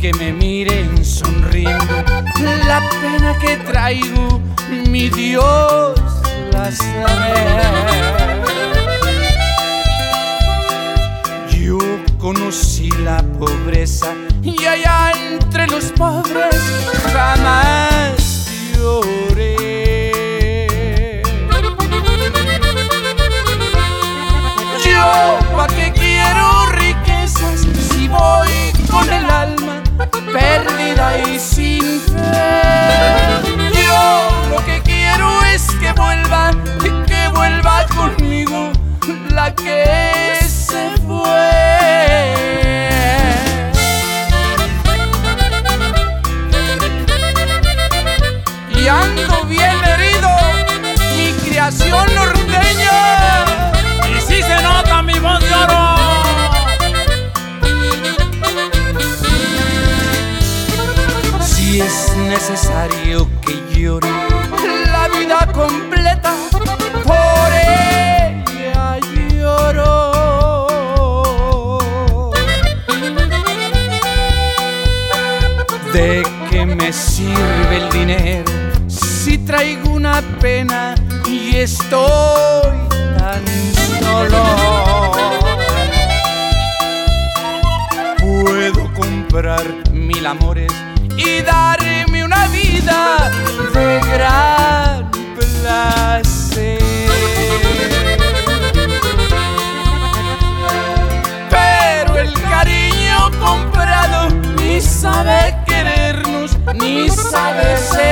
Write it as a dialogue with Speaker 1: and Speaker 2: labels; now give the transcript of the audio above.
Speaker 1: Aunque me miren sonriendo, la pena que traigo, mi Dios la sabe. Yo conocí la pobreza y allá entre los pobres jamás mi creación norteña.
Speaker 2: Y si se nota mi voz de.
Speaker 1: Si es necesario que llore la vida completa, por ella lloro. ¿De qué me sirve el dinero si traigo una pena y estoy tan solo. Puedo comprar mil amores y darme una vida de gran placer. Pero el cariño comprado ni sabe querernos, ni sabe ser.